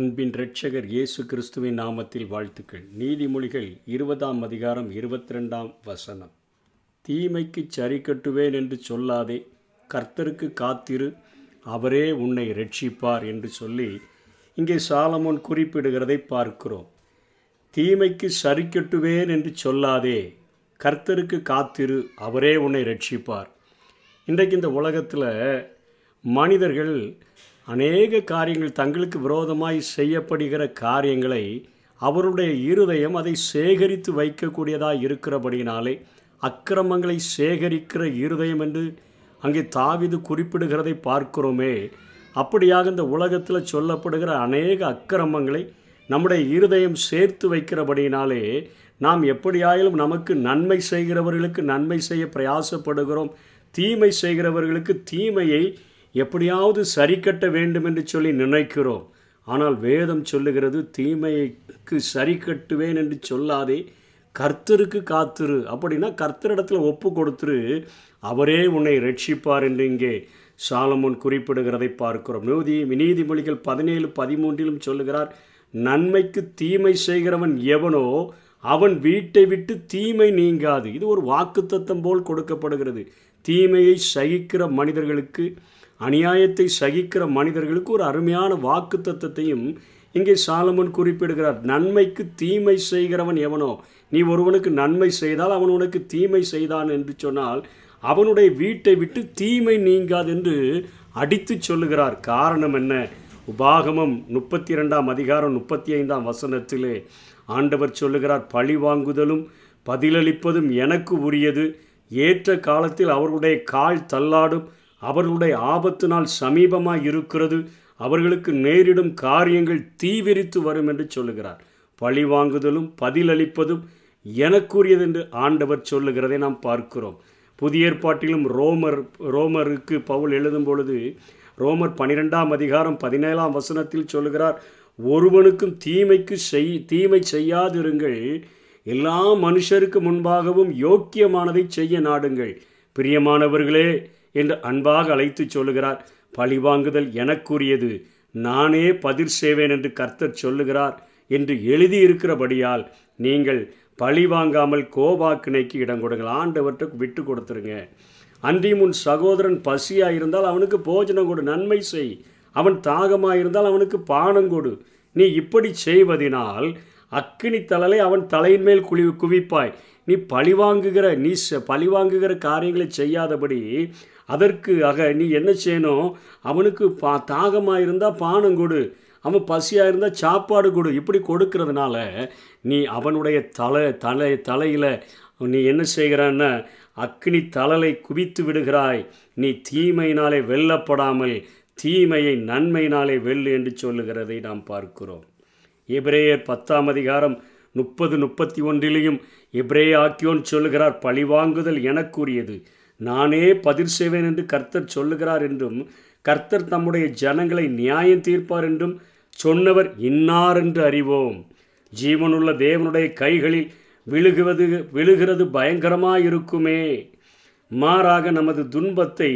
அன்பின் இரட்சகர் இயேசு கிறிஸ்துவின் நாமத்தில் வாழ்த்துக்கள். நீதிமொழிகள் இருபதாம் அதிகாரம் இருபத்தி ரெண்டாம் வசனம். தீமைக்கு சரி கட்டுவேன் என்று சொல்லாதே. கர்த்தருக்கு காத்திரு. அவரே உன்னை ரட்சிப்பார் என்று சொல்லி இங்கே சாலமோன் குறிப்பிடுகிறதை பார்க்கிறோம். தீமைக்கு சரி கட்டுவேன் என்று சொல்லாதே. கர்த்தருக்கு காத்திரு. அவரே உன்னை ரட்சிப்பார் இன்றைக்கு இந்த உலகத்தில் மனிதர்கள் அநேக காரியங்கள் தங்களுக்கு விரோதமாய் செய்யப்படுகிற காரியங்களை அவருடைய இருதயம் அதை சேகரித்து வைக்கக்கூடியதாக இருக்கிறபடியினாலே அக்கிரமங்களை சேகரிக்கிற இருதயம் என்று அங்கே தாவிது குறிப்பிடுகிறதை பார்க்கிறோமே. அப்படியாக இந்த உலகத்தில் சொல்லப்படுகிற அநேக அக்கிரமங்களை நம்முடைய இருதயம் சேர்த்து வைக்கிறபடியினாலே நாம் எப்படியாயிலும் நமக்கு நன்மை செய்கிறவர்களுக்கு நன்மை செய்ய பிரயாசப்படுகிறோம். தீமை செய்கிறவர்களுக்கு தீமையை எப்படியாவது சரி கட்ட வேண்டும் என்று சொல்லி நினைக்கிறோம். ஆனால் வேதம் சொல்லுகிறது தீமைக்கு சரி கட்டுவேன் என்று சொல்லாதே கர்த்தருக்கு காத்துரு. அப்படின்னா கர்த்தரிடத்தில் ஒப்பு கொடுத்துரு அவரே உன்னை ரட்சிப்பார் என்று இங்கே சாலமோன் குறிப்பிடுகிறதை பார்க்கிறோம். நீதி நீதிமொழிகள் பதினேழு பதிமூன்றிலும் சொல்லுகிறார் நன்மைக்கு தீமை செய்கிறவன் எவனோ அவன் வீட்டை விட்டு தீமை நீங்காது. இது ஒரு வாக்குத்தத்தம் போல் கொடுக்கப்படுகிறது. தீமையை சகிக்கிற மனிதர்களுக்கு அநியாயத்தை சகிக்கிற மனிதர்களுக்கு ஒரு அருமையான வாக்குத்தத்தையும் இங்கே சாலமன் குறிப்பிடுகிறார். நன்மைக்கு தீமை செய்கிறவன் எவனோ நீ ஒருவனுக்கு நன்மை செய்தால் அவன் உனக்கு தீமை செய்தான் என்று சொன்னால் அவனுடைய வீட்டை விட்டு தீமை நீங்காது என்று அடித்து சொல்லுகிறார். காரணம் என்ன? உபாகமம் முப்பத்தி இரண்டாம் அதிகாரம் முப்பத்தி ஐந்தாம் வசனத்திலே ஆண்டவர் சொல்லுகிறார் பழி வாங்குதலும் பதிலளிப்பதும் எனக்கு உரியது. ஏற்ற காலத்தில் அவர்களுடைய கால் தள்ளாடும் அவர்களுடைய ஆபத்து நாள் சமீபமாக இருக்கிறது. அவர்களுக்கு நேரிடும் காரியங்கள் தீவிரித்து வரும் என்று சொல்லுகிறார். பழி வாங்குதலும் பதிலளிப்பதும் எனக்குரியது என்று ஆண்டவர் சொல்லுகிறதை நாம் பார்க்கிறோம். புதிய ஏற்பாட்டிலும் ரோமர் ரோமருக்கு பவுல் எழுதும் பொழுது ரோமர் பனிரெண்டாம் அதிகாரம் பதினேழாம் வசனத்தில் சொல்லுகிறார் ஒருவனுக்கும் தீமைக்கு செய் தீமை செய்யாதிருங்கள். எல்லா மனுஷருக்கு முன்பாகவும் யோக்கியமானதை செய்ய நாடுங்கள். பிரியமானவர்களே என்று அன்பாக அழைத்து சொல்லுகிறார். பழிவாங்குதல் எனக்குரியது. நானே பதிர் செய்வேன் என்று கர்த்தர் சொல்லுகிறார் என்று எழுதியிருக்கிறபடியால் நீங்கள் பழி வாங்காமல் கோபாக்கினைக்கு இடம் கொடுங்கள். ஆண்டவர்கிட்ட விட்டு கொடுத்துருங்க. அன்றியும் உன் சகோதரன் பசியாக இருந்தால் அவனுக்கு போஜனம் கொடு நன்மை செய். அவன் தாகமாக இருந்தால் அவனுக்கு பானம் கொடு. நீ இப்படி செய்வதினால் அக்கினி தலலை அவன் தலையின் மேல் குழி குவிப்பாய். நீ பழிவாங்குகிற நீ பழிவாங்குகிற காரியங்களை செய்யாதபடி அதற்கு ஆக நீ என்ன செய்யணும்? அவனுக்கு பா தாகமாக இருந்தால் பானம் கொடு. அவன் பசியாக இருந்தால் சாப்பாடு கொடு. இப்படி கொடுக்கறதுனால நீ அவனுடைய தலை தலை தலையில் நீ என்ன செய்கிறான்னா அக்னி தலலை குவித்து விடுகிறாய். நீ தீமையினாலே வெல்லப்படாமல் தீமையை நன்மையினாலே வெல்லு என்று சொல்லுகிறதை நாம் பார்க்கிறோம். எபிரேயர் பத்தாம் அதிகாரம் முப்பது முப்பத்தி ஒன்றிலையும் எப்ரே ஆக்கியோன் சொல்லுகிறார் பழிவாங்குதல் எனக்குரியது. நானே பதிர் செய்வேன் என்று கர்த்தர் சொல்லுகிறார் என்றும் கர்த்தர் தம்முடைய ஜனங்களை நியாயம் தீர்ப்பார் என்றும் சொன்னவர் இன்னார் என்று அறிவோம். ஜீவனுள்ள தேவனுடைய கைகளில் விழுகுவது விழுகிறது பயங்கரமாயிருக்குமே. மாறாக நமது துன்பத்தை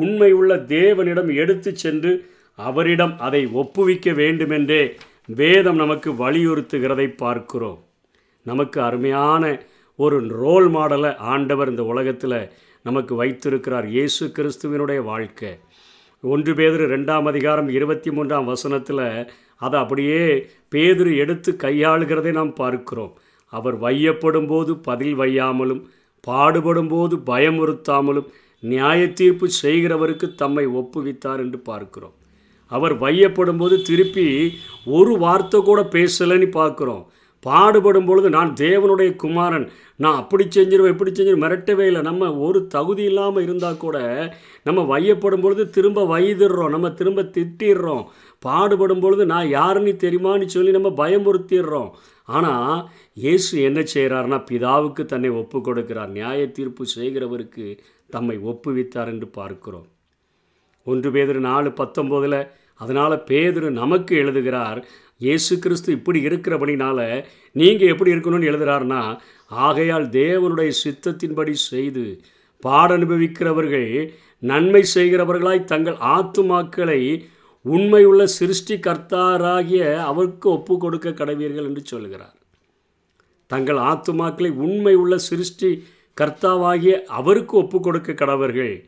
உண்மை உள்ள தேவனிடம் எடுத்து சென்று அவரிடம் அதை ஒப்புவிக்க வேண்டுமென்றே வேதம் நமக்கு வலியுறுத்துகிறதை பார்க்கிறோம். நமக்கு அருமையான ஒரு ரோல் மாடலை ஆண்டவர் இந்த உலகத்தில் நமக்கு வைத்திருக்கிறார். இயேசு கிறிஸ்துவினுடைய வாழ்க்கை. ஒன்று பேதிரு ரெண்டாம் அதிகாரம் இருபத்தி மூன்றாம் வசனத்தில் அதை அப்படியே பேதிரு எடுத்து கையாளுகிறதை நாம் பார்க்கிறோம். அவர் வையப்படும் போது பதில் வையாமலும் பாடுபடும் போது பயமுறுத்தாமலும் நியாய தீர்ப்பு செய்கிறவருக்கு தம்மை ஒப்புவித்தார் என்று பார்க்கிறோம். அவர் வையப்படும் போது திருப்பி ஒரு வார்த்தை கூட பேசலைன்னு பார்க்குறோம். பாடுபடும் பொழுது நான் தேவனுடைய குமாரன் நான் அப்படி செஞ்சிருவேன் இப்படி செஞ்சிருவேன் மிரட்டவே இல்லை. நம்ம ஒரு தகுதி இல்லாமல் இருந்தால் கூட நம்ம வையப்படும் பொழுது திரும்ப வயதிடுறோம் நம்ம திரும்ப திட்டிடுறோம். பாடுபடும் பொழுது நான் யாருன்னு தெரியுமான்னு சொல்லி நம்ம பயமுறுத்திடுறோம். ஆனால் இயேசு என்ன செய்கிறார்னா பிதாவுக்கு தன்னை ஒப்பு கொடுக்கிறார். நியாய தீர்ப்பு செய்கிறவருக்கு தம்மை ஒப்புவித்தார் என்று பார்க்கிறோம். ஒன்று பேதர் நாலு பத்தொம்போதில் அதனால் பேதர் நமக்கு எழுதுகிறார் இயேசு கிறிஸ்து இப்படி இருக்கிறபடினால நீங்கள் எப்படி இருக்கணும்னு எழுதுகிறார்னா ஆகையால் தேவனுடைய சித்தத்தின்படி செய்து பாட அனுபவிக்கிறவர்கள் நன்மை செய்கிறவர்களாய் தங்கள் ஆத்துமாக்களை உண்மையுள்ள சிருஷ்டி கர்த்தாராகிய அவருக்கு ஒப்பு கொடுக்க கடவீர்கள் என்று சொல்கிறார் தங்கள் ஆத்துமாக்களை உண்மை உள்ள சிருஷ்டி கர்த்தாவாகிய அவருக்கு ஒப்பு கொடுக்க கடவர்கள்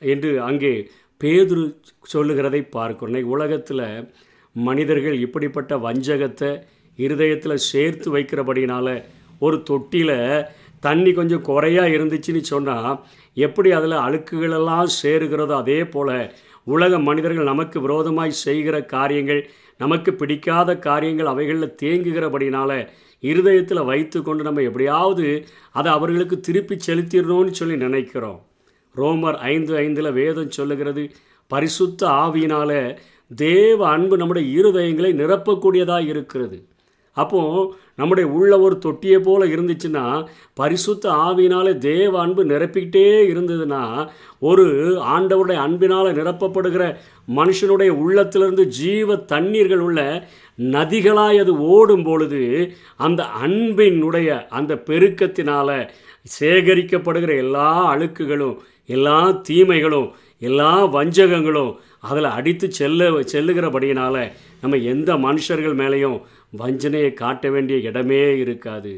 என்று அங்கே பேதுரு சொல்லுகிறதை பார்க்கிறோம். உலகத்தில் மனிதர்கள் இப்படிப்பட்ட வஞ்சகத்தை இருதயத்தில் சேர்த்து வைக்கிறபடினால ஒரு தொட்டியில் தண்ணி கொஞ்சம் குறையாக இருந்துச்சுன்னு சொன்னால் எப்படி அதில் அழுக்குகளெல்லாம் சேருகிறதோ அதே போல் உலக மனிதர்கள் நமக்கு விரோதமாய் செய்கிற காரியங்கள் நமக்கு பிடிக்காத காரியங்கள் அவைகளில் தேங்குகிறபடினால இருதயத்தில் வைத்து கொண்டு நம்ம எப்படியாவது அதை அவர்களுக்கு திருப்பி செலுத்திடணும்னு சொல்லி நினைக்கிறோம். ரோமர் ஐந்து ஐந்தில் வேதம் சொல்லுகிறது பரிசுத்த ஆவியினால் தேவ அன்பு நம்முடைய இருதயங்களை நிரப்பக்கூடியதாக இருக்கிறது. அப்போது நம்முடைய உள்ள ஒரு தொட்டியை போல் இருந்துச்சுன்னா பரிசுத்த ஆவியினாலே தேவ அன்பு நிரப்பிக்கிட்டே இருந்ததுன்னா ஒரு ஆண்டவருடைய அன்பினால் நிரப்பப்படுகிற மனுஷனுடைய உள்ளத்திலிருந்து ஜீவ தண்ணீர்கள் உள்ள நதிகளாய் அது ஓடும் பொழுது அந்த அன்பினுடைய அந்த பெருக்கத்தினால் சேகரிக்கப்படுகிற எல்லா அழுக்குகளும் எல்லா தீமைகளும் எல்லா வஞ்சகங்களும் அதில் அடித்து செல்ல செல்லுகிறபடியினால் நம்ம எந்த மனுஷர்கள் மேலேயும் வஞ்சனையை காட்ட வேண்டிய இடமே இருக்காது.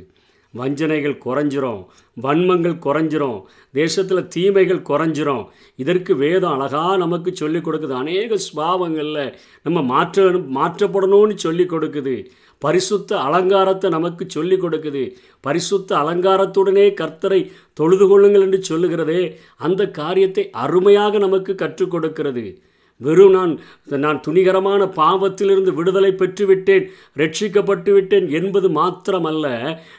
வஞ்சனைகள் குறைஞ்சிரும் வன்மங்கள் குறைஞ்சிரும் தேசத்தில் தீமைகள் குறைஞ்சிரும். இதற்கு வேதம் அழகாக நமக்கு சொல்லி கொடுக்குது. அநேக ஸ்பாவங்களில் நம்ம மாற்ற மாற்றப்படணும்னு சொல்லி கொடுக்குது. பரிசுத்த அலங்காரத்தை நமக்கு சொல்லி கொடுக்குது. பரிசுத்த அலங்காரத்துடனே கர்த்தரை தொழுது கொள்ளுங்கள் என்று சொல்லுகிறதே அந்த காரியத்தை அருமையாக நமக்கு கற்றுக் கொடுக்கிறது. வெறும் நான் நான் துணிகரமான பாவத்திலிருந்து விடுதலை பெற்றுவிட்டேன் ரட்சிக்கப்பட்டு விட்டேன் என்பது மாத்திரமல்ல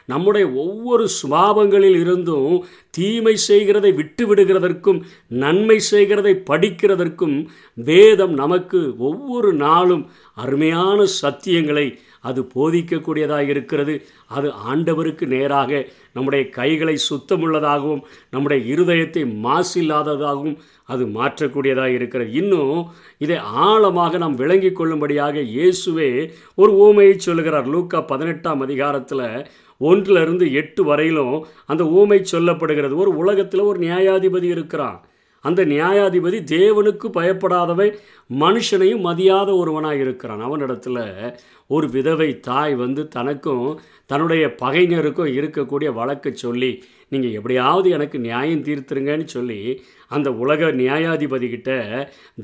நம்முடைய ஒவ்வொரு சுபாவங்களில் இருந்தும் தீமை செய்கிறதை விட்டு விடுகிறதற்கும் நன்மை செய்கிறதை படிக்கிறதற்கும் வேதம் நமக்கு ஒவ்வொரு நாளும் அருமையான சத்தியங்களை அது போதிக்கக்கூடியதாக இருக்கிறது. அது ஆண்டவருக்கு நேராக நம்முடைய கைகளை சுத்தமுள்ளதாகவும் நம்முடைய இருதயத்தை மாசில்லாததாகவும் அது மாற்றக்கூடியதாக இருக்கிறது. இன்னும் இதை ஆழமாக நாம் விளங்கி கொள்ளும்படியாக இயேசுவே ஒரு ஓமையை சொல்கிறார் லூக்கா பதினெட்டாம் அதிகாரத்தில் ஒன்றிலிருந்து எட்டு வரையிலும் அந்த ஊமை சொல்லப்படுகிறது. ஒரு உலகத்தில் ஒரு நியாயாதிபதி இருக்கிறான். அந்த நியாயாதிபதி தேவனுக்கு பயப்படாதவன் மனுஷனையும் மதியாத ஒருவனாக இருக்கிறான். அவனிடத்தில் ஒரு விதவை தாய் வந்து தனக்கும் தன்னுடைய பகைஞருக்கும் இருக்கக்கூடிய வழக்கை சொல்லி நீங்கள் எப்படியாவது எனக்கு நியாயம் தீர்த்துருங்கன்னு சொல்லி அந்த உலக நியாயாதிபதி கிட்ட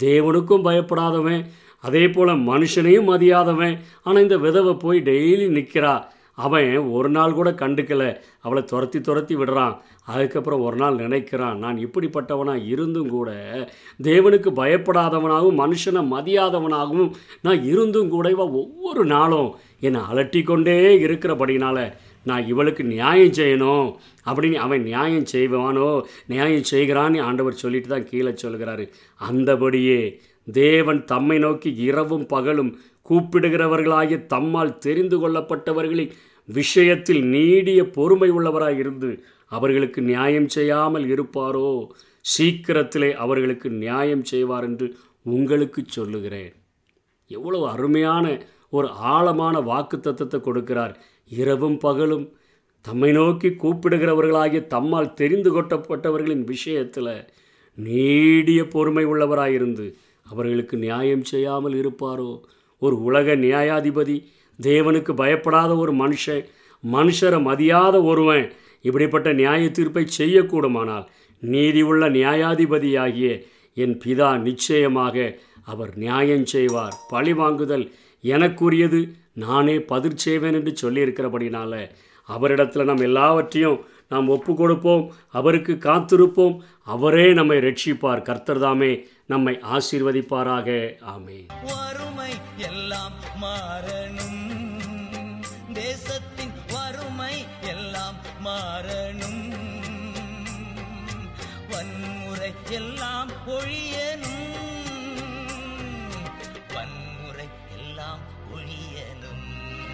தேவனுக்கும் பயப்படாதவன் அதே போல் மனுஷனையும் மதியாதவன். ஆனால் இந்த விதவை போய் டெய்லி நிற்கிறா அவன் ஒரு நாள் கூட கண்டுக்கலை. அவளை துரத்தி துரத்தி விடுறான். அதுக்கப்புறம் ஒரு நாள் நினைக்கிறான் நான் இப்படிப்பட்டவனாக இருந்தும் கூட தேவனுக்கு பயப்படாதவனாகவும் மனுஷனை மதியாதவனாகவும் நான் இருந்தும் கூட இவ ஒவ்வொரு நாளும் என்னை அலட்டி கொண்டே இருக்கிறபடினால நான் இவளுக்கு நியாயம் செய்யணும். அப்படின்னு அவன் நியாயம் செய்வானோ? நியாயம் செய்கிறான்னு ஆண்டவர் சொல்லிட்டு தான் கீழே சொல்கிறாரு. அந்தபடியே தேவன் தம்மை நோக்கி இரவும் பகலும் கூப்பிடுகிறவர்களாகிய தம்மால் தெரிந்து கொள்ளப்பட்டவர்களின் விஷயத்தில் நீடிய பொறுமை உள்ளவராய் இருந்து அவர்களுக்கு நியாயம் செய்யாமல் இருப்பாரோ? சீக்கிரத்திலே அவர்களுக்கு நியாயம் செய்வார் என்று உங்களுக்கு சொல்லுகிறேன். எவ்வளவு அருமையான ஒரு ஆழமான வாக்கு தத்துவத்தை கொடுக்கிறார். இரவும் பகலும் தம்மை நோக்கி கூப்பிடுகிறவர்களாகிய தம்மால் தெரிந்து கொட்டப்பட்டவர்களின் விஷயத்தில் நீடிய பொறுமை உள்ளவராயிருந்து அவர்களுக்கு நியாயம் செய்யாமல் இருப்பாரோ? ஒரு உலக நியாயாதிபதி தேவனுக்கு பயப்படாத ஒரு மனுஷன் மனுஷரை மதியாத ஒருவன் இப்படிப்பட்ட நியாய தீர்ப்பை செய்யக்கூடுமானால் நீதி உள்ள நியாயாதிபதியாகிய என் பிதா நிச்சயமாக அவர் நியாயம் செய்வார். பழி வாங்குதல் எனக்குரியது. நானே பதிர் செய்வேன் என்று சொல்லியிருக்கிறபடினால அவரிடத்தில் நாம் எல்லாவற்றையும் நாம் ஒப்பு கொடுப்போம் அவருக்கு காத்திருப்போம். அவரே நம்மை ரட்சிப்பார். கர்த்தர்தாமே நம்மை ஆசீர்வதிப்பாராக. ஆமே வறுமை எல்லாம் மாறணும். தேசத்தின் வறுமை எல்லாம் மாறணும். வன்முறை எல்லாம் ஒழியனும்